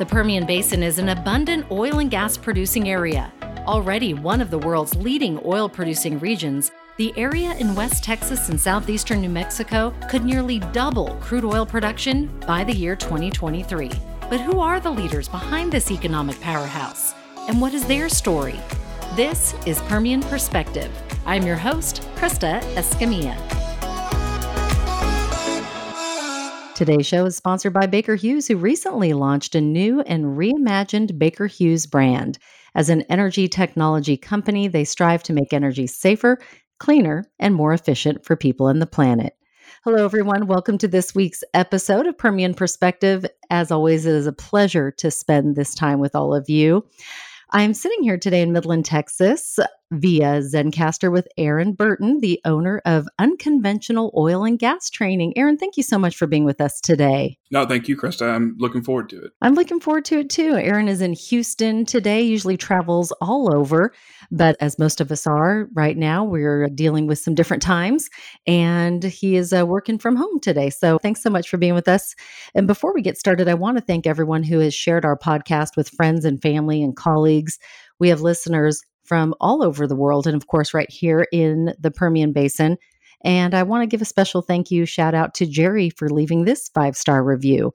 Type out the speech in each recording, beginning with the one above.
The Permian Basin is an abundant oil and gas producing area. Already one of the world's leading oil producing regions, the area in West Texas and southeastern New Mexico could nearly double crude oil production by the year 2023. But who are the leaders behind this economic powerhouse? And what is their story? This is Permian Perspective. I'm your host, Krista Escamilla. Today's show is sponsored by Baker Hughes, who recently launched a new and reimagined Baker Hughes brand. As an energy technology company, they strive to make energy safer, cleaner, and more efficient for people and the planet. Hello, everyone. Welcome to this week's episode of Permian Perspective. As always, it is a pleasure to spend this time with all of you. I'm sitting here today in Midland, Texas, via Zencastr with Aaron Burton, the owner of Unconventional Oil and Gas Training. Aaron, thank you so much for being with us today. No, thank you, Krista. I'm looking forward to it. I'm looking forward to it too. Aaron is in Houston today, usually travels all over, but as most of us are right now, we're dealing with some different times, and he is uh, working from home today. So thanks so much for being with us. And before we get started, I want to thank everyone who has shared our podcast with friends and family and colleagues. We have listeners from all over the world, and of course, right here in the Permian Basin. And I want to give a special thank you shout out to Jerry for leaving this five star review.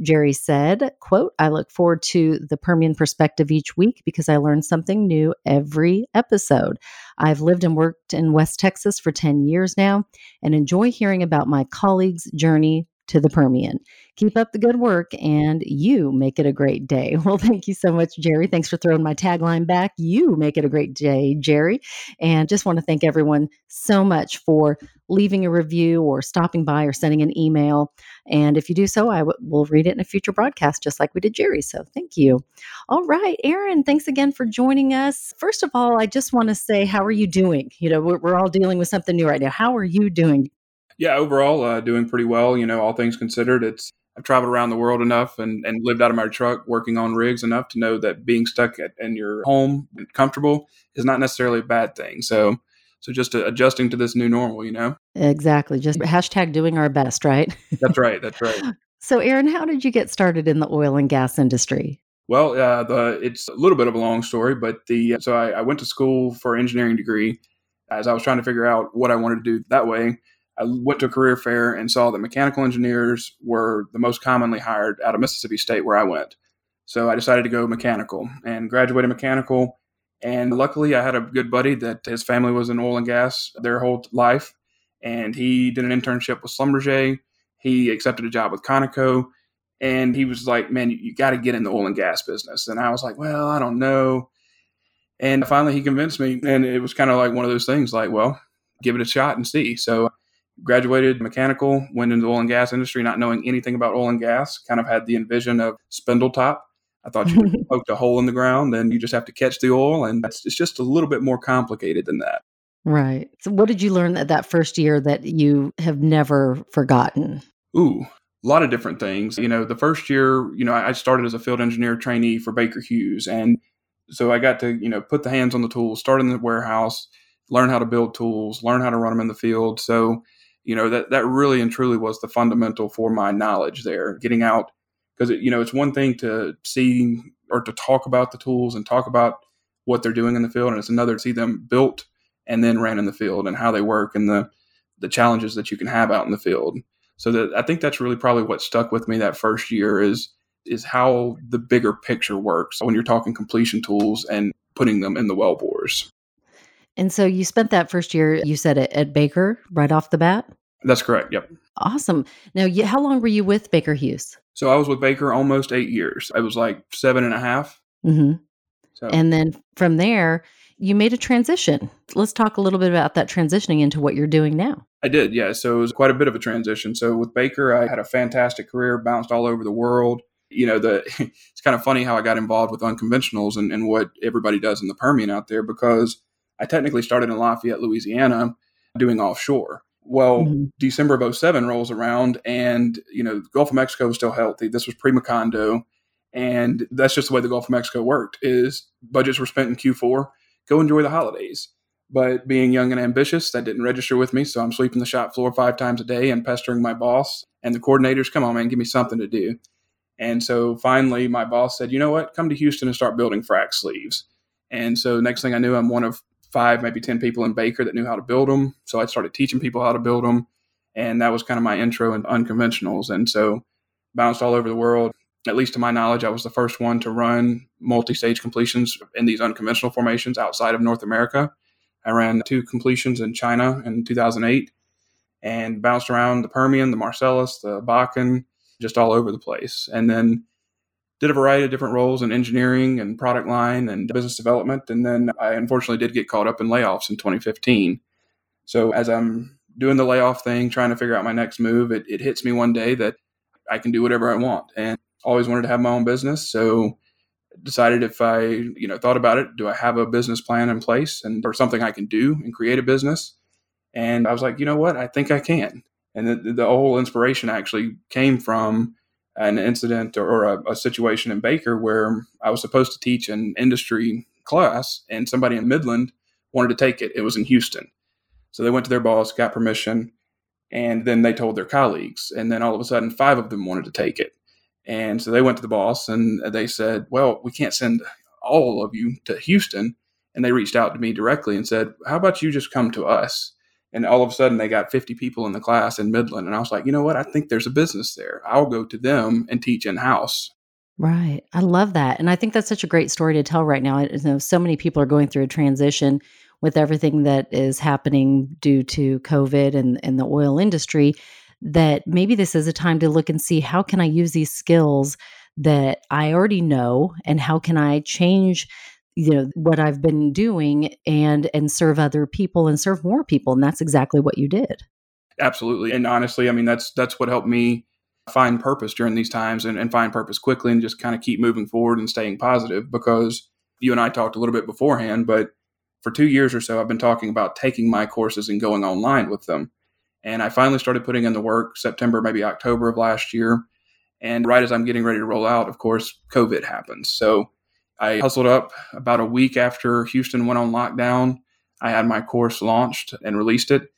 Jerry said, quote, I look forward to the Permian perspective each week because I learn something new every episode. I've lived and worked in West Texas for 10 years now and enjoy hearing about my colleagues' journey to the Permian. Keep up the good work and you make it a great day. Well, thank you so much, Jerry. Thanks for throwing my tagline back. You make it a great day, Jerry. And just want to thank everyone so much for leaving a review or stopping by or sending an email. And if you do so, I w- will read it in a future broadcast, just like we did Jerry. So thank you. All right, Aaron, thanks again for joining us. First of all, I just want to say, how are you doing? You know, we're, we're all dealing with something new right now. How are you doing? Yeah, overall, uh, doing pretty well. You know, all things considered, it's I've traveled around the world enough and, and lived out of my truck working on rigs enough to know that being stuck at, in your home and comfortable is not necessarily a bad thing. So, so just adjusting to this new normal, you know? Exactly. Just hashtag doing our best, right? that's right. That's right. So, Aaron, how did you get started in the oil and gas industry? Well, uh, the, it's a little bit of a long story, but the so I, I went to school for engineering degree as I was trying to figure out what I wanted to do that way. I went to a career fair and saw that mechanical engineers were the most commonly hired out of Mississippi State, where I went. So I decided to go mechanical and graduated mechanical. And luckily, I had a good buddy that his family was in oil and gas their whole life. And he did an internship with Schlumberger. He accepted a job with Conoco. And he was like, Man, you, you got to get in the oil and gas business. And I was like, Well, I don't know. And finally, he convinced me. And it was kind of like one of those things like, Well, give it a shot and see. So graduated mechanical, went into the oil and gas industry, not knowing anything about oil and gas, kind of had the envision of Spindletop. I thought you poked a hole in the ground, then you just have to catch the oil. And it's just a little bit more complicated than that. Right. So, what did you learn that, that first year that you have never forgotten? Ooh, a lot of different things. You know, the first year, you know, I started as a field engineer trainee for Baker Hughes. And so I got to, you know, put the hands on the tools, start in the warehouse, learn how to build tools, learn how to run them in the field. So, you know that that really and truly was the fundamental for my knowledge there getting out because you know it's one thing to see or to talk about the tools and talk about what they're doing in the field and it's another to see them built and then ran in the field and how they work and the the challenges that you can have out in the field so that i think that's really probably what stuck with me that first year is is how the bigger picture works when you're talking completion tools and putting them in the well bores and so you spent that first year, you said at, at Baker right off the bat? That's correct. Yep. Awesome. Now, you, how long were you with Baker Hughes? So I was with Baker almost eight years. I was like seven and a half. Mm-hmm. So. And then from there, you made a transition. Let's talk a little bit about that transitioning into what you're doing now. I did, yeah. So it was quite a bit of a transition. So with Baker, I had a fantastic career, bounced all over the world. You know, the it's kind of funny how I got involved with unconventionals and, and what everybody does in the Permian out there because I technically started in Lafayette, Louisiana, doing offshore. Well, mm-hmm. December of 07 rolls around and, you know, the Gulf of Mexico was still healthy. This was pre-Macondo. And that's just the way the Gulf of Mexico worked is budgets were spent in Q4. Go enjoy the holidays. But being young and ambitious, that didn't register with me. So I'm sweeping the shop floor five times a day and pestering my boss and the coordinators. Come on, man, give me something to do. And so finally, my boss said, you know what, come to Houston and start building frac sleeves. And so next thing I knew, I'm one of five, maybe 10 people in Baker that knew how to build them. So I started teaching people how to build them. And that was kind of my intro into unconventionals. And so bounced all over the world. At least to my knowledge, I was the first one to run multi stage completions in these unconventional formations outside of North America. I ran two completions in China in 2008 and bounced around the Permian, the Marcellus, the Bakken, just all over the place. And then did a variety of different roles in engineering and product line and business development. And then I unfortunately did get caught up in layoffs in 2015. So as I'm doing the layoff thing, trying to figure out my next move, it, it hits me one day that I can do whatever I want and always wanted to have my own business. So decided if I, you know, thought about it, do I have a business plan in place and or something I can do and create a business? And I was like, you know what? I think I can. And the, the whole inspiration actually came from an incident or a, a, situation in Baker where I was supposed to teach an industry class and somebody in Midland wanted to take it. It was in Houston. So they went to their boss, got permission, and then they told their colleagues. And then all of a sudden, five of them wanted to take it. And so they went to the boss and they said, Well, we can't send all of you to Houston. And they reached out to me directly and said, How about you just come to us? And all of a sudden, they got 50 people in the class in Midland. And I was like, you know what? I think there's a business there. I'll go to them and teach in house. Right. I love that. And I think that's such a great story to tell right now. I know so many people are going through a transition with everything that is happening due to COVID and, and the oil industry that maybe this is a time to look and see how can I use these skills that I already know and how can I change you know what I've been doing and and serve other people and serve more people and that's exactly what you did. Absolutely. And honestly, I mean that's that's what helped me find purpose during these times and, and find purpose quickly and just kind of keep moving forward and staying positive because you and I talked a little bit beforehand, but for two years or so I've been talking about taking my courses and going online with them. And I finally started putting in the work September, maybe October of last year. And right as I'm getting ready to roll out, of course, COVID happens. So I hustled up about a week after Houston went on lockdown. I had my course launched and released it.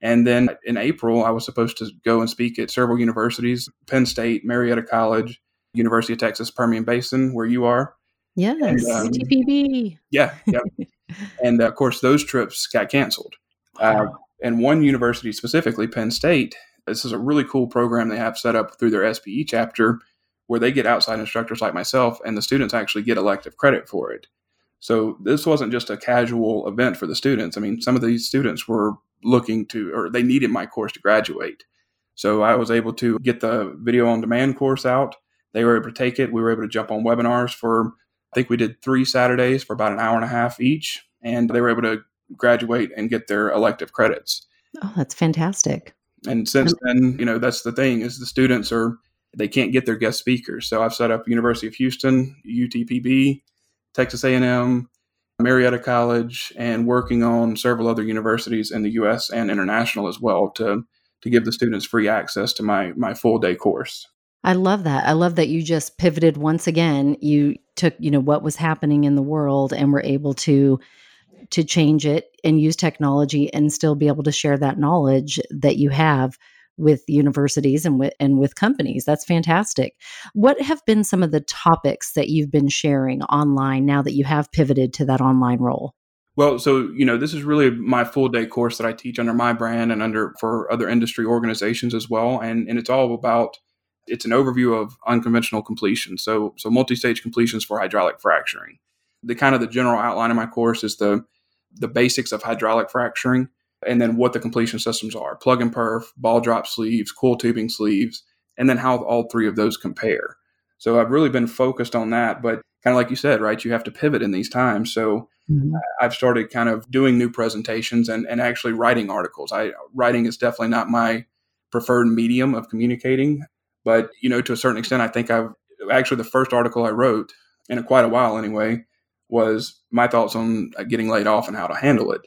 And then in April, I was supposed to go and speak at several universities Penn State, Marietta College, University of Texas Permian Basin, where you are. Yes, and, um, UTPB. Yeah, yeah. and uh, of course, those trips got canceled. Uh, and one university specifically, Penn State, this is a really cool program they have set up through their SPE chapter where they get outside instructors like myself and the students actually get elective credit for it. So this wasn't just a casual event for the students. I mean, some of these students were looking to, or they needed my course to graduate. So I was able to get the video on demand course out. They were able to take it. We were able to jump on webinars for, I think we did three Saturdays for about an hour and a half each. And they were able to graduate and get their elective credits. Oh, that's fantastic. And since um, then, you know, that's the thing is the students are they can't get their guest speakers. So I've set up University of Houston, UTPB, Texas A&M, Marietta College, and working on several other universities in the U.S. and international as well to to give the students free access to my my full day course. I love that. I love that you just pivoted once again. You took, you know, what was happening in the world and were able to to change it and use technology and still be able to share that knowledge that you have with universities and with and with companies. That's fantastic. What have been some of the topics that you've been sharing online now that you have pivoted to that online role? Well, so you know, this is really my full day course that I teach under my brand and under for other industry organizations as well, and and it's all about it's an overview of unconventional completion. So so multi-stage completions for hydraulic fracturing. The kind of the general outline of my course is the the basics of hydraulic fracturing and then what the completion systems are plug and perf, ball drop sleeves, coiled tubing sleeves, and then how all three of those compare. So I've really been focused on that. But kind of like you said, right, you have to pivot in these times. So mm-hmm. I've started kind of doing new presentations and, and actually writing articles. I writing is definitely not my preferred medium of communicating, but you know, to a certain extent, I think I've actually the first article I wrote in a, quite a while anyway was my thoughts on getting laid off and how to handle it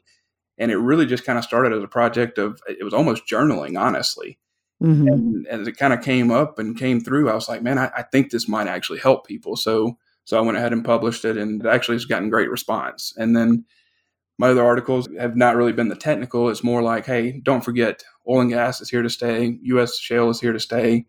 and it really just kind of started as a project of it was almost journaling honestly mm-hmm. and as it kind of came up and came through i was like man I, I, think this might actually help people so so i went ahead and published it and it actually has gotten great response and then my other articles have not really been the technical it's more like hey don't forget oil and gas is here to stay us shale is here to stay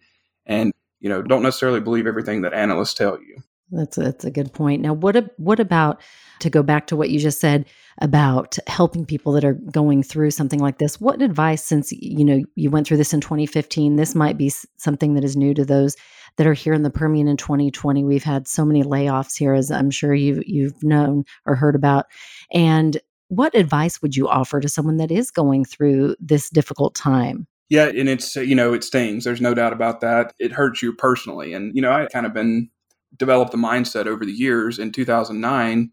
and you know, don't necessarily believe everything that analysts tell you. That's a, that's a good point. Now, what what about to go back to what you just said about helping people that are going through something like this? What advice, since you know you went through this in 2015, this might be something that is new to those that are here in the Permian in 2020. We've had so many layoffs here, as I'm sure you you've known or heard about. And what advice would you offer to someone that is going through this difficult time? Yeah, and it's you know it stings. There's no doubt about that. It hurts you personally, and you know I kind of been developed the mindset over the years. In 2009,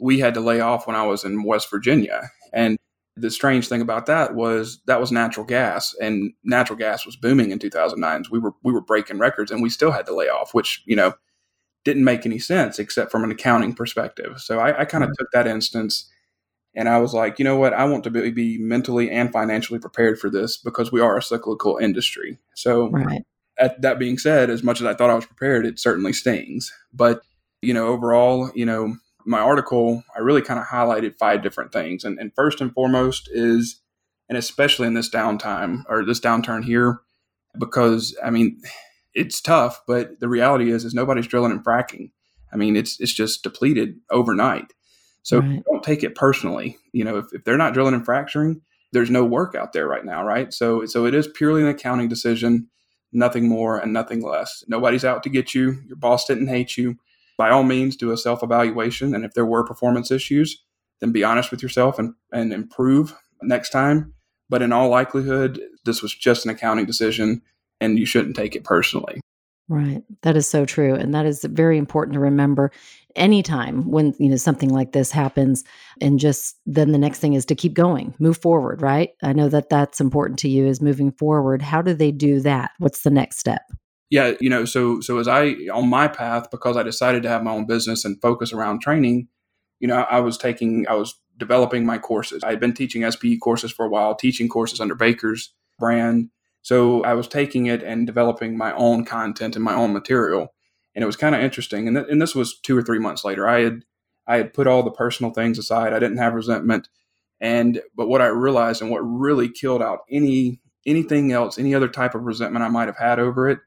we had to lay off when I was in West Virginia, and the strange thing about that was that was natural gas, and natural gas was booming in 2009. We were we were breaking records, and we still had to lay off, which you know didn't make any sense except from an accounting perspective. So I, I kind of mm-hmm. took that instance and I was like, you know what? I want to be, be, mentally and financially prepared for this because we are a cyclical industry. So, right. At, that being said, as much as I thought I was prepared, it certainly stings. But, you know, overall, you know, my article, I really kind of highlighted five different things. And, and first and foremost is, and especially in this downtime or this downturn here, because I mean, it's tough, but the reality is, is nobody's drilling and fracking. I mean, it's it's just depleted overnight. So right. don't take it personally. You know, if, if they're not drilling and fracturing, there's no work out there right now, right? So so it is purely an accounting decision, nothing more and nothing less. Nobody's out to get you. Your boss didn't hate you. By all means, do a self evaluation, and if there were performance issues, then be honest with yourself and and improve next time. But in all likelihood, this was just an accounting decision, and you shouldn't take it personally. Right. That is so true. And that is very important to remember anytime when, you know, something like this happens and just then the next thing is to keep going, move forward, right? I know that that's important to you is moving forward. How do they do that? What's the next step? Yeah, you know, so so as I on my path because I decided to have my own business and focus around training, you know, I was taking I was developing my courses. I had been teaching SPE courses for a while, teaching courses under Baker's brand so I was taking it and developing my own content and my own material, and it was kind of interesting. And, th- and this was two or three months later. I had I had put all the personal things aside. I didn't have resentment, and but what I realized and what really killed out any anything else, any other type of resentment I might have had over it,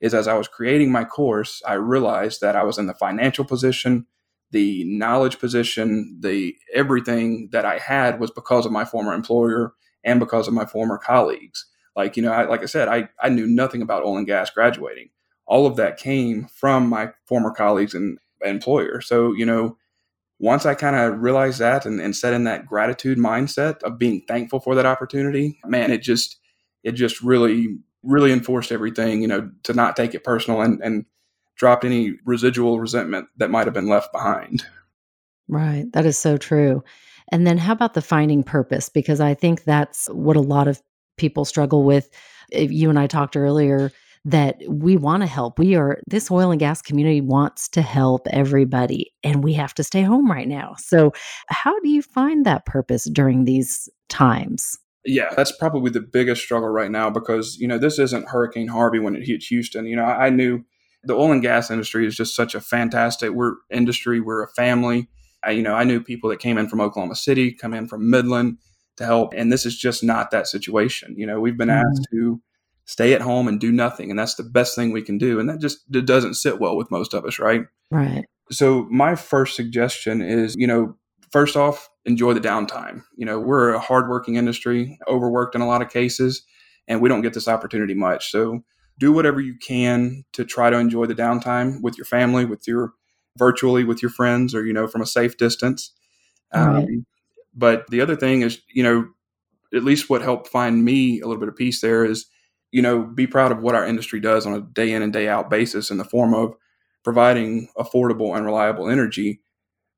is as I was creating my course, I realized that I was in the financial position, the knowledge position, the everything that I had was because of my former employer and because of my former colleagues. Like, you know, I, like I said, I, I knew nothing about oil and gas graduating. All of that came from my former colleagues and employer. So, you know, once I kind of realized that and, and set in that gratitude mindset of being thankful for that opportunity, man, it just, it just really, really enforced everything, you know, to not take it personal and, and dropped any residual resentment that might have been left behind. Right. That is so true. And then how about the finding purpose? Because I think that's what a lot of people struggle with. You and I talked earlier that we want to help. We are, this oil and gas community wants to help everybody, and we have to stay home right now. So, how do you find that purpose during these times? Yeah, that's probably the biggest struggle right now because, you know, this isn't Hurricane Harvey when it hit Houston. You know, I, knew the oil and gas industry is just such a fantastic we're industry, we're a family. I, you know, I knew people that came in from Oklahoma City, come in from Midland, to help. And this is just not that situation. You know, we've been mm-hmm. asked to stay at home and do nothing. And that's the best thing we can do. And that just doesn't sit well with most of us, right? Right. So my first suggestion is, you know, first off, enjoy the downtime. You know, we're a hardworking industry, overworked in a lot of cases, and we don't get this opportunity much. So do whatever you can to try to enjoy the downtime with your family, with your virtually with your friends, or you know, from a safe distance. Right. But the other thing is, you know, at least what helped find me a little bit of peace there is, you know, be proud of what our industry does on a day in and day out basis in the form of providing affordable and reliable energy.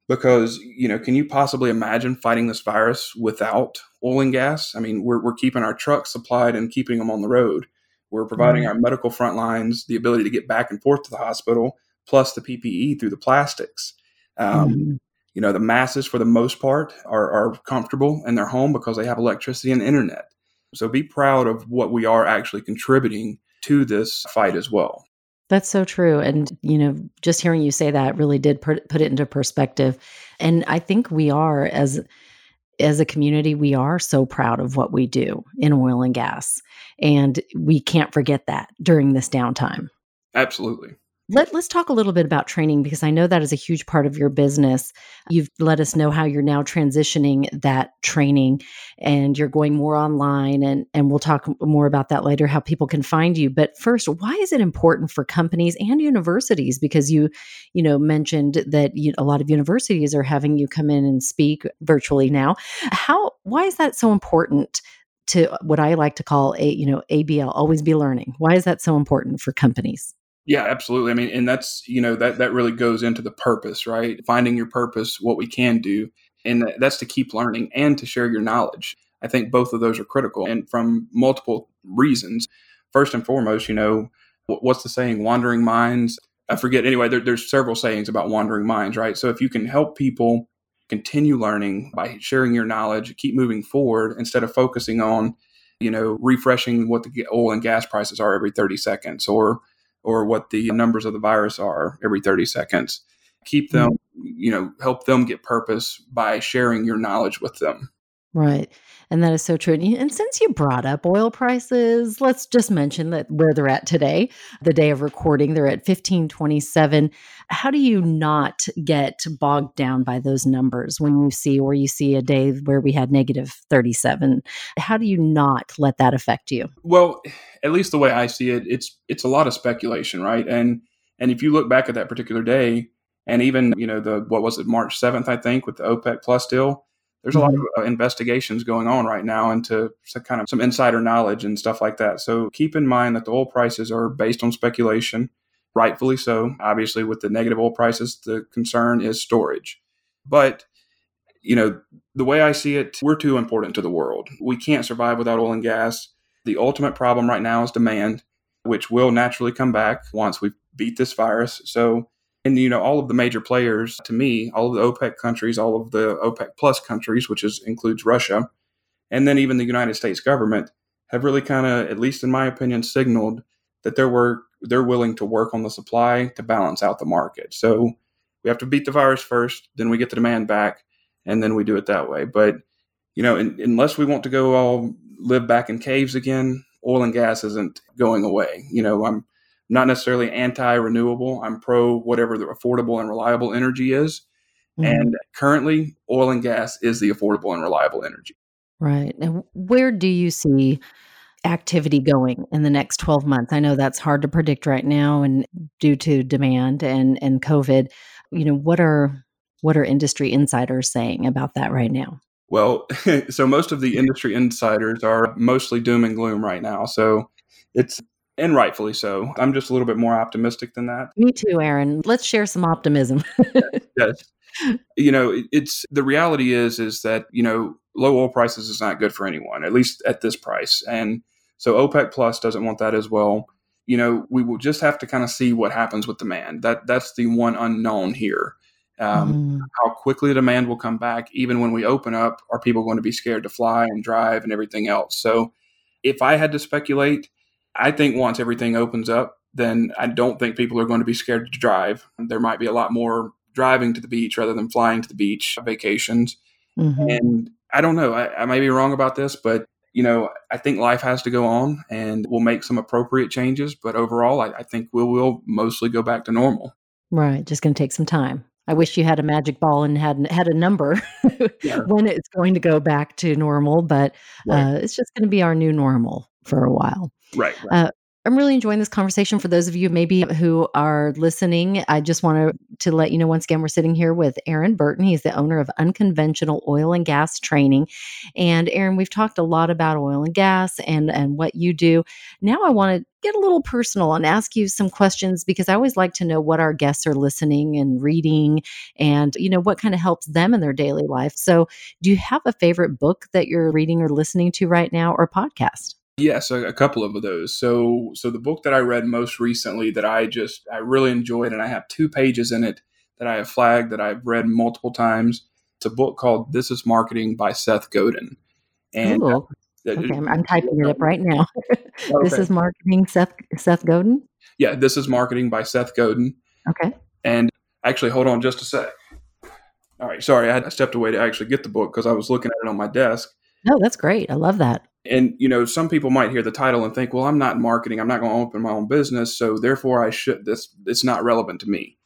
Because, you know, can you possibly imagine fighting this virus without oil and gas? I mean, we're, we're keeping our trucks supplied and keeping them on the road. We're providing mm-hmm. our medical front lines the ability to get back and forth to the hospital, plus the PPE through the plastics. Um, mm-hmm you know the masses for the most part are, are comfortable in their home because they have electricity and internet. So be proud of what we are actually contributing to this fight as well. That's so true. And you know just hearing you say that really did put, put it into perspective. And i think we are as as a community we are so proud of what we do in oil and gas. And we can't forget that during this downtime. Absolutely. Let, let's talk a little bit about training because I know that is a huge part of your business. You've let us know how you're now transitioning that training and you're going more online and, and we'll talk more about that later, how people can find you. But first, why is it important for companies and universities? Because you, you know, mentioned that you, a lot of universities are having you come in and speak virtually now. How, why is that so important to what I like to call a, you know, ABL, always be learning? Why is that so important for companies? Yeah, absolutely. I mean, and that's, you know, that that really goes into the purpose, right? Finding your purpose, what we can do, and that's to keep learning and to share your knowledge. I think both of those are critical and from multiple reasons. First and foremost, you know, what's the saying? Wandering minds. I forget. Anyway, there, there's several sayings about wandering minds, right? So if you can help people continue learning by sharing your knowledge, keep moving forward instead of focusing on, you know, refreshing what the oil and gas prices are every 30 seconds or or what the numbers of the virus are every 30 seconds. Keep them, you know, help them get purpose by sharing your knowledge with them. Right. And that is so true. And since you brought up oil prices, let's just mention that where they're at today, the day of recording, they're at 1527. How do you not get bogged down by those numbers when you see or you see a day where we had negative 37? How do you not let that affect you? Well, at least the way I see it, it's it's a lot of speculation, right? And and if you look back at that particular day and even, you know, the what was it March 7th, I think, with the OPEC plus deal, there's a lot of mm-hmm. uh, investigations going on right now into kind of some insider knowledge and stuff like that. So keep in mind that the oil prices are based on speculation, rightfully so. Obviously, with the negative oil prices, the concern is storage. But you know, the way I see it, we're too important to the world. We can't survive without oil and gas. The ultimate problem right now is demand, which will naturally come back once we beat this virus. So and you know all of the major players to me all of the opec countries all of the opec plus countries which is includes russia and then even the united states government have really kind of at least in my opinion signaled that they're work, they're willing to work on the supply to balance out the market. So we have to beat the virus first then we get the demand back and then we do it that way. But you know in, unless we want to go all live back in caves again oil and gas isn't going away. You know i'm not necessarily anti renewable. I'm pro whatever the affordable and reliable energy is. Mm-hmm. And currently, oil and gas is the affordable and reliable energy. Right. And where do you see activity going in the next 12 months? I know that's hard to predict right now and due to demand and and COVID. You know, what are what are industry insiders saying about that right now? Well, so most of the industry insiders are mostly doom and gloom right now. So it's and rightfully so. I'm just a little bit more optimistic than that. Me too, Aaron. Let's share some optimism. yes. You know, it's the reality is is that, you know, low oil prices is not good for anyone, at least at this price. And so OPEC plus doesn't want that as well. You know, we will just have to kind of see what happens with demand. That that's the one unknown here. Um, mm. How quickly demand will come back, even when we open up, are people going to be scared to fly and drive and everything else? So, if I had to speculate, I think once everything opens up, then I don't think people are going to be scared to drive. There might be a lot more driving to the beach rather than flying to the beach vacations. Mm-hmm. And I don't know. I, I may be wrong about this, but you know, I think life has to go on and we'll make some appropriate changes. But overall, I, I think we will mostly go back to normal. Right. Just going to take some time. I wish you had a magic ball and had had a number yeah. when it's going to go back to normal, but right. uh, it's just going to be our new normal for a while. Right. right. Uh, I'm really enjoying this conversation. For those of you maybe who are listening, I just want to, to let you know once again, we're sitting here with Aaron Burton. He's the owner of Unconventional Oil and Gas Training. And Aaron, we've talked a lot about oil and gas and, and what you do. Now I want to get a little personal and ask you some questions because I always like to know what our guests are listening and reading and, you know, what kind of helps them in their daily life. So do you have a favorite book that you're reading or listening to right now or podcast? Yes, a, a, couple of those. So, so the book that I read most recently that I just I really enjoyed, and I have two pages in it that I have flagged that I've read multiple times. It's a book called "This Is Marketing" by Seth Godin, and uh, okay, I'm, I'm, typing it up right now. okay. This is marketing, Seth Seth Godin. Yeah, this is marketing by Seth Godin. Okay. And actually, hold on just a sec. All right, sorry, I stepped away to actually get the book because I was looking at it on my desk. No, that's great. I love that. And, you know, some people might hear the title and think, well, I'm not in marketing. I'm not going to open my own business. So therefore, I should, this, it's not relevant to me.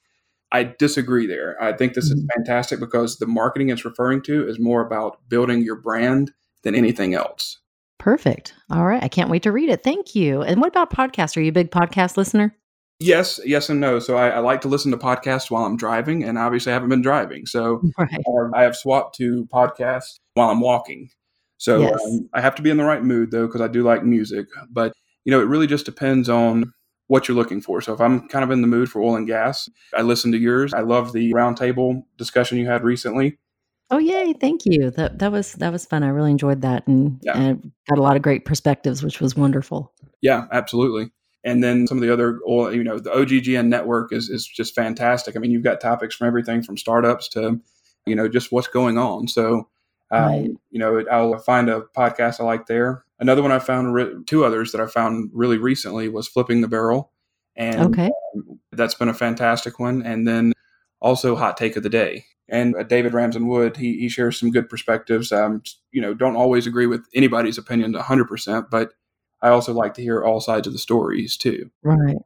I disagree there. I think this mm-hmm. is fantastic because the marketing it's referring to is more about building your brand than anything else. Perfect. All right. I can't wait to read it. Thank you. And what about podcasts? Are you a big podcast listener? Yes, yes, and no. So I, I, like to listen to podcasts while I'm driving, and obviously I haven't been driving. So right. I have swapped to podcasts while I'm walking. So yes. um, I have to be in the right mood though, because I do like music. But you know, it really just depends on what you're looking for. So if I'm kind of in the mood for oil and gas, I listen to yours. I love the roundtable discussion you had recently. Oh yay! Thank you. That that was that was fun. I really enjoyed that, and, yeah. and got a lot of great perspectives, which was wonderful. Yeah, absolutely. And then some of the other, oil, you know, the OGGN network is is just fantastic. I mean, you've got topics from everything from startups to, you know, just what's going on. So, um, right. you know, I'll find a podcast I like there. Another one I found, re- two others that I found really recently was Flipping the Barrel. And okay. Um, that's been a fantastic one. And then also Hot Take of the Day. And uh, David Ramsden Wood, he, he shares some good perspectives. Um, you know, don't always agree with anybody's opinion 100%, but I also like to hear all sides of the stories too. Right.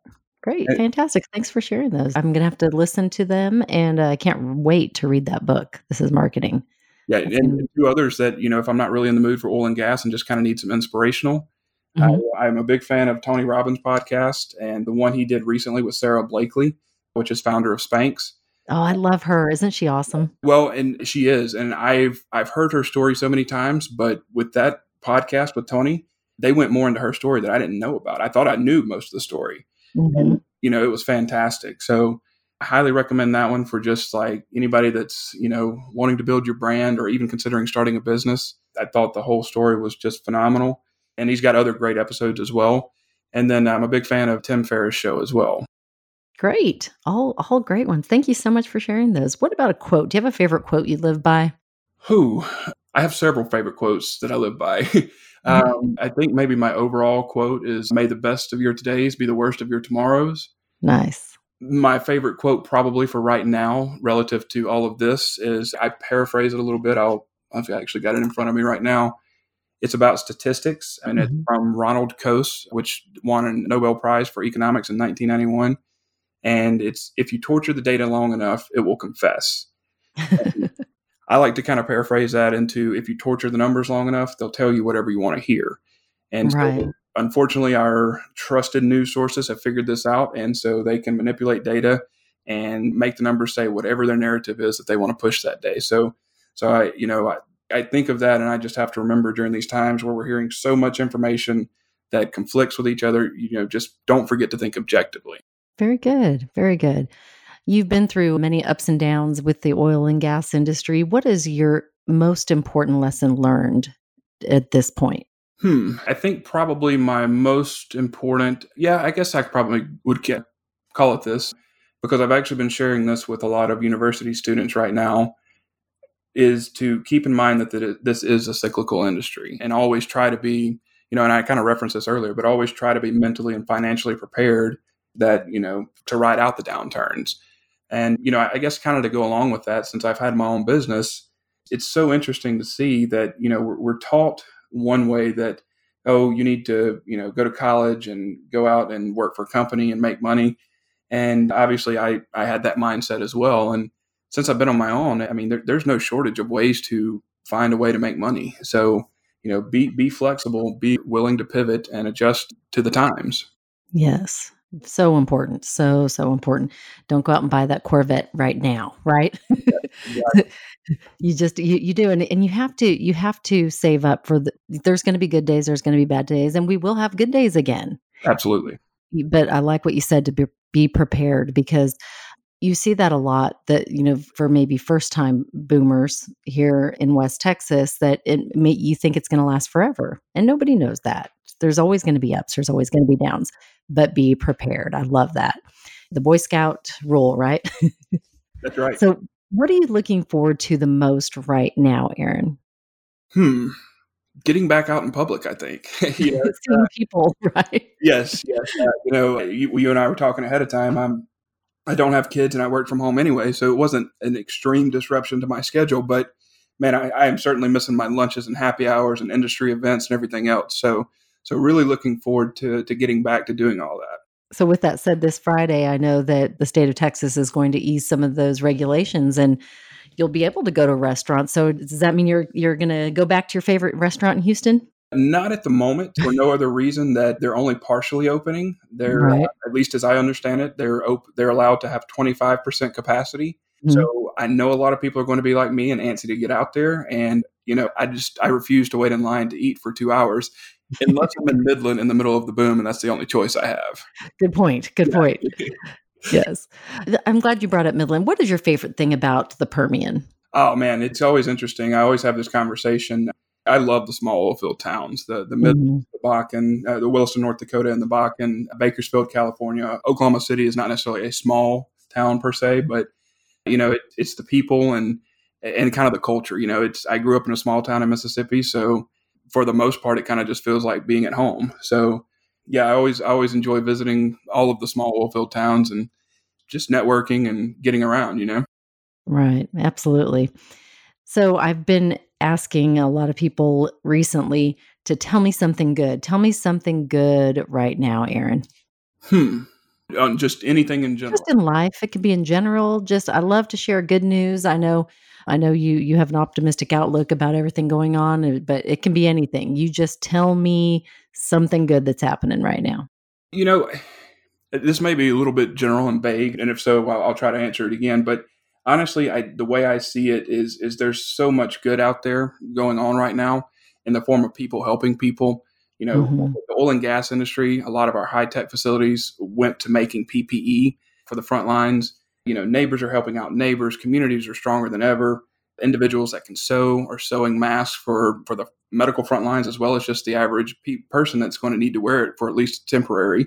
Great. And, Fantastic. Thanks for sharing those. I'm going to have to listen to them and I uh, can't wait to read that book. This is marketing. Yeah, and, and two others that you know, if I'm not really in the mood for oil and gas and just kind of need some inspirational, mm-hmm. I, I'm a big fan of Tony Robbins' podcast, and the one he did recently with Sara Blakely, which is founder of Spanx. Oh, I love her. Isn't she awesome? Well, and she is, and I've I've heard her story so many times, but with that podcast with Tony, they went more into her story that I didn't know about. I thought I knew most of the story, mm-hmm. and you know, it was fantastic. So highly recommend that one for just like anybody that's, you know, wanting to build your brand or even considering starting a business. I thought the whole story was just phenomenal. And he's got other great episodes as well. And then I'm a big fan of Tim Ferriss' show as well. Great. All all great ones. Thank you so much for sharing those. What about a quote? Do you have a favorite quote you live by? Who? I have several favorite quotes that I live by. um, I think maybe my overall quote is May the best of your todays be the worst of your tomorrows. Nice my favorite quote probably for right now relative to all of this is I paraphrase it a little bit. I'll I've actually got it in front of me right now. It's about statistics and mm-hmm. it's from Ronald Coase, which won a Nobel Prize for economics in 1991. And it's if you torture the data long enough, it will confess. I like to kind of paraphrase that into if you torture the numbers long enough, they'll tell you whatever you want to hear. And right. so unfortunately, our trusted news sources have figured this out, and so they can manipulate data and make the numbers say whatever their narrative is that they want to push that day. So, so I, you know, I, I think of that, and I just have to remember during these times where we're hearing so much information that conflicts with each other, you know, just don't forget to think objectively. Very good. Very good. You've been through many ups and downs with the oil and gas industry. What is your most important lesson learned at this point? Hmm. I think probably my most important, yeah, I guess I probably would call it this because I've actually been sharing this with a lot of university students right now is to keep in mind that this is a cyclical industry and always try to be, you know, and I kind of referenced this earlier, but always try to be mentally and financially prepared that, you know, to ride out the downturns. And, you know, I guess kind of to go along with that, since I've had my own business, it's so interesting to see that, you know, we're, we're taught one way that oh you need to you know go to college and go out and work for a company and make money. And obviously i i had that mindset as well. And since i've been on my own i mean there, there's no shortage of ways to find a way to make money. So you know be be flexible be willing to pivot and adjust to the times. Yes so important so so important. Don't go out and buy that corvette right now right? Yeah, you just you, you do and, and you have to you have to save up for the there's going to be good days there's going to be bad days and we will have good days again. Absolutely. But i like what you said to be, be prepared because you see that a lot that you know for maybe first time boomers here in west texas that it may, you think it's going to last forever and nobody knows that there's always going to be ups there's always going to be downs but be prepared i love that the boy scout rule right that's right so what are you looking forward to the most right now, Aaron? Hmm. Getting back out in public, I think. you know, Seeing uh, people, right? Yes, yes. Uh, you know, you, you and I were talking ahead of time. I'm I don't have kids and I work from home anyway, so it wasn't an extreme disruption to my schedule. But man, I, I am certainly missing my lunches and happy hours and industry events and everything else. So, so really looking forward to to getting back to doing all that. So, with that said, this Friday, I know that the state of Texas is going to ease some of those regulations, and you'll be able to go to restaurants. So, does that mean you're you're going to go back to your favorite restaurant in Houston? Not at the moment, for no other reason that they're only partially opening. They're, right. uh, at least as I understand it, they're op- they're allowed to have 25% capacity. Mm-hmm. So I know a lot of people are going to be like me and antsy to get out there. And, you know, I just, I refuse to wait in line to eat for two hours unless I'm in Midland in the middle of the boom. And that's the only choice I have. Good point. Good point. yes. I'm glad you brought up Midland. What is your favorite thing about the Permian? Oh, man, it's always interesting. I always have this conversation I love the small oil field towns, the the Mid, mm-hmm. the Bakken, uh, the Williston, North Dakota, and the Bakken, Bakersfield, California. Oklahoma City is not necessarily a small town per se, but you know it, it's the people and and kind of the culture. You know, it's I grew up in a small town in Mississippi, so for the most part, it kind of just feels like being at home. So yeah, I always I always enjoy visiting all of the small oil field towns and just networking and getting around. You know, right? Absolutely. So I've been asking a lot of people recently to tell me something good. Tell me something good right now, Aaron. Hmm. On just anything in general. Just in life. It could be in general. Just I love to share good news. I know I know you you have an optimistic outlook about everything going on, uh, but it can be anything. You just tell me something good that's happening right now. You know, this may be a little bit general and vague, and if so, I'll, I'll try to answer it again. But honestly, I the way I see it is is there's so much good out there going on right now in the form of people helping people. You know, mm-hmm. the oil and gas industry, a lot of our high tech facilities went to making PPE for the front lines. You know, neighbors are helping out neighbors. Communities are stronger than ever. Individuals that can sew are sewing masks for for the medical front lines as well as just the average pe- person that's going to need to wear it for at least temporary.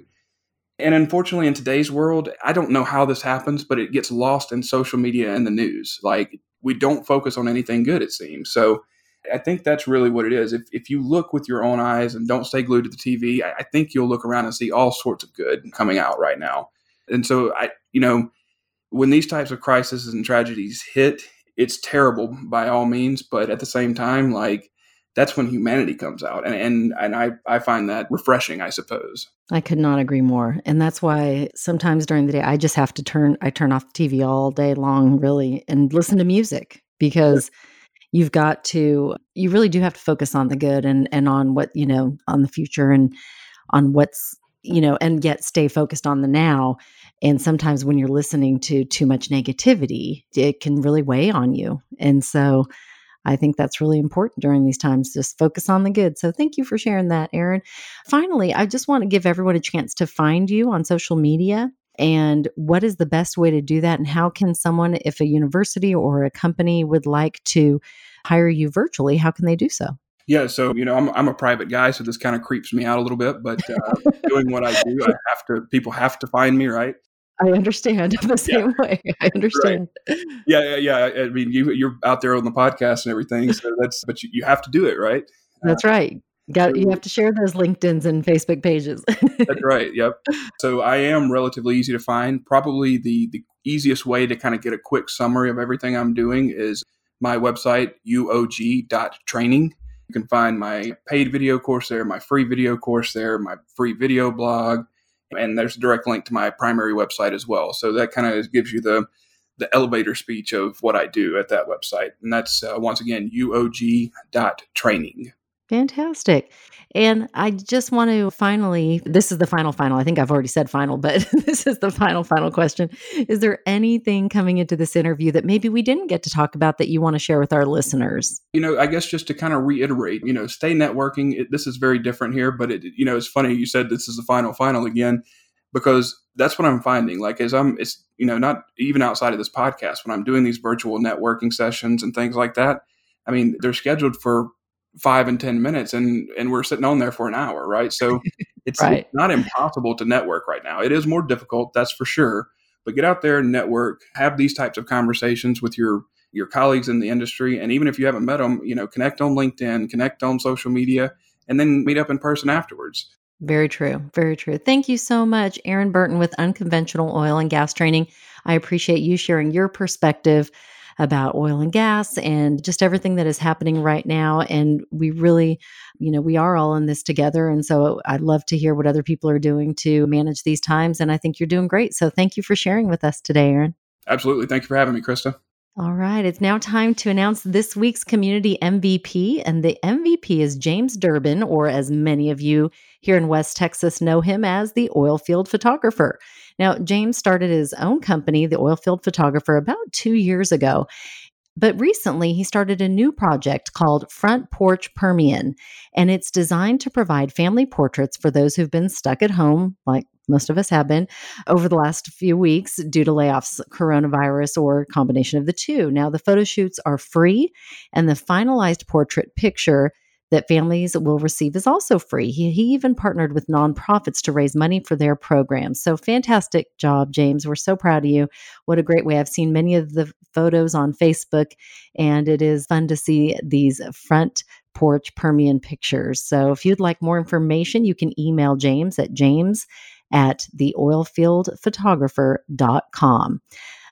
And unfortunately, in today's world, I don't know how this happens, but it gets lost in social media and the news. Like we don't focus on anything good, it seems. So I think that's really what it is. If, if you look with your own eyes and don't stay glued to the TV, I, I think you'll look around and see all sorts of good coming out right now. And so I, you know, when these types of crises and tragedies hit, it's terrible by all means, but at the same time, like that's when humanity comes out. And and, and I, I find that refreshing i suppose. I could not agree more. And that's why sometimes during the day i just have to turn i turn off the tv all day long really and listen to music because you've got to you really do have to focus on the good and and on what you know on the future and on what's you know and yet stay focused on the now. And sometimes when you're listening to too much negativity it can really weigh on you. And so I think that's really important during these times. Just focus on the good. So thank you for sharing that, Aaron. Finally, I just want to give everyone a chance to find you on social media. And what is the best way to do that? And how can someone, if a university or a company would like to hire you virtually, how can they do so? Yeah, so you know, I'm I'm a private guy, so this kind of creeps me out a little bit. But uh, doing what I do, I have to. People have to find me, right? I understand the same yeah. way. I understand. Right. Yeah, yeah, yeah. I mean, you you're out there on the podcast and everything, so that's but you, you have to do it, right? That's uh, right. Got you have to share those LinkedIn's and Facebook pages. that's right. Yep. So I am relatively easy to find. Probably the the easiest way to kind of get a quick summary of everything I'm doing is my website uog.training. You can find my paid video course there, my free video course there, my free video blog, and there's a direct link to my primary website as well. So that kind of gives you the the elevator speech of what I do at that website, and that's uh, once again uog.training. Fantastic. And I just want to finally, this is the final, final. I think I've already said final, but this is the final, final question. Is there anything coming into this interview that maybe we didn't get to talk about that you want to share with our listeners? You know, I guess just to kind of reiterate, you know, stay networking. It, this is very different here, but it, you know, it's funny you said this is the final, final again, because that's what I'm finding. Like, as I'm, it's, you know, not even outside of this podcast, when I'm doing these virtual networking sessions and things like that, I mean, they're scheduled for five and ten minutes and and we're sitting on there for an hour right? So it's, right. not impossible to network right now. It is more difficult that's for sure but get out there and network have these types of conversations with your your colleagues in the industry and even if you haven't met them you know connect on linkedin connect on social media and then meet up in person afterwards. Very true very true. Thank you so much aaron burton with unconventional oil and gas training. I appreciate you sharing your perspective about oil and gas and just everything that is happening right now. And we really, you know, we are all in this together. And so I'd love to hear what other people are doing to manage these times. And I think you're doing great. So thank you for sharing with us today, Aaron. Absolutely. Thank you for having me, Krista. All right, it's now time to announce this week's community MVP. And the MVP is James Durbin, or as many of you here in West Texas know him as the oilfield photographer. Now, James started his own company, the Oilfield Photographer, about two years ago. But recently, he started a new project called Front Porch Permian, and it's designed to provide family portraits for those who've been stuck at home, like most of us have been, over the last few weeks due to layoffs, coronavirus, or combination of the two. Now, the photo shoots are free, and the finalized portrait picture that families will receive is also free. He, he even partnered with nonprofits to raise money for their programs. So fantastic job, James. We're so proud of you. What a great way. I've seen many of the photos on Facebook, and it is fun to see these front porch Permian pictures. So if you'd like more information, you can email James at james at theoilfieldphotographer.com.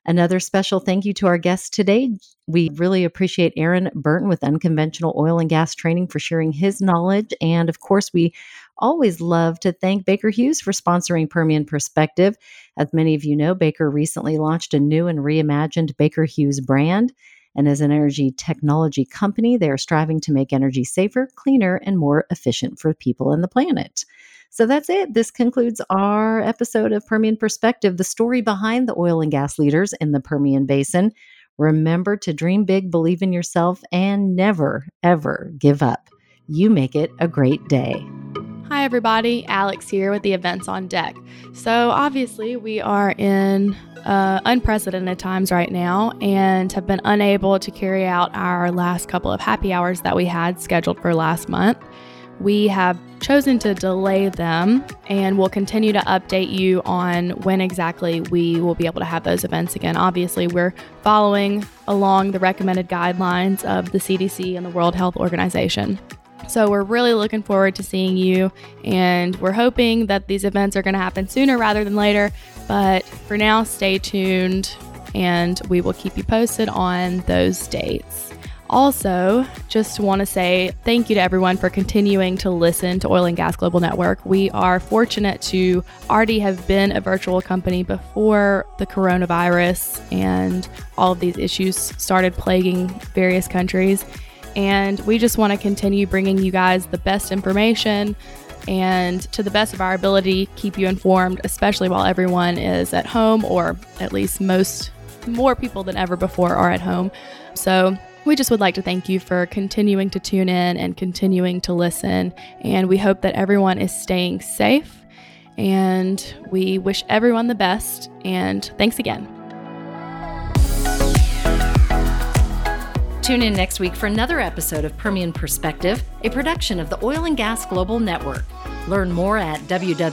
Another special thank you to our guest today. We really appreciate Aaron Burton with Unconventional Oil and Gas Training for sharing his knowledge. And of course, we always love to thank Baker Hughes for sponsoring Permian Perspective. As many of you know, Baker recently launched a new and reimagined Baker Hughes brand. And as an energy technology company, they are striving to make energy safer, cleaner, and more efficient for people and the planet. So that's it. This concludes our episode of Permian Perspective, the story behind the oil and gas leaders in the Permian Basin. Remember to dream big, believe in yourself, and never, ever give up. You make it a great day. Hi, everybody. Alex here with the events on deck. So, obviously, we are in uh, unprecedented times right now and have been unable to carry out our last couple of happy hours that we had scheduled for last month we have chosen to delay them and we'll continue to update you on when exactly we will be able to have those events again. Obviously, we're following along the recommended guidelines of the CDC and the World Health Organization. So, we're really looking forward to seeing you, and we're hoping that these events are going to happen sooner rather than later. But for now, stay tuned, and we will keep you posted on those dates. Also, just want to say thank you to everyone for continuing to listen to Oil and Gas Global Network. We are fortunate to already have been a virtual company before the coronavirus and all of these issues started plaguing various countries. And we just want to continue bringing you guys the best information and to the best of our ability, keep you informed, especially while everyone is at home, or at least most more people than ever before are at home. So, we just would like to thank you for continuing to tune in and continuing to listen. And we hope that everyone is staying safe. And we wish everyone the best. And thanks again. Tune in next week for another episode of Permian Perspective, a production of the Oil and Gas Global Network. Learn more at www.oggn.com.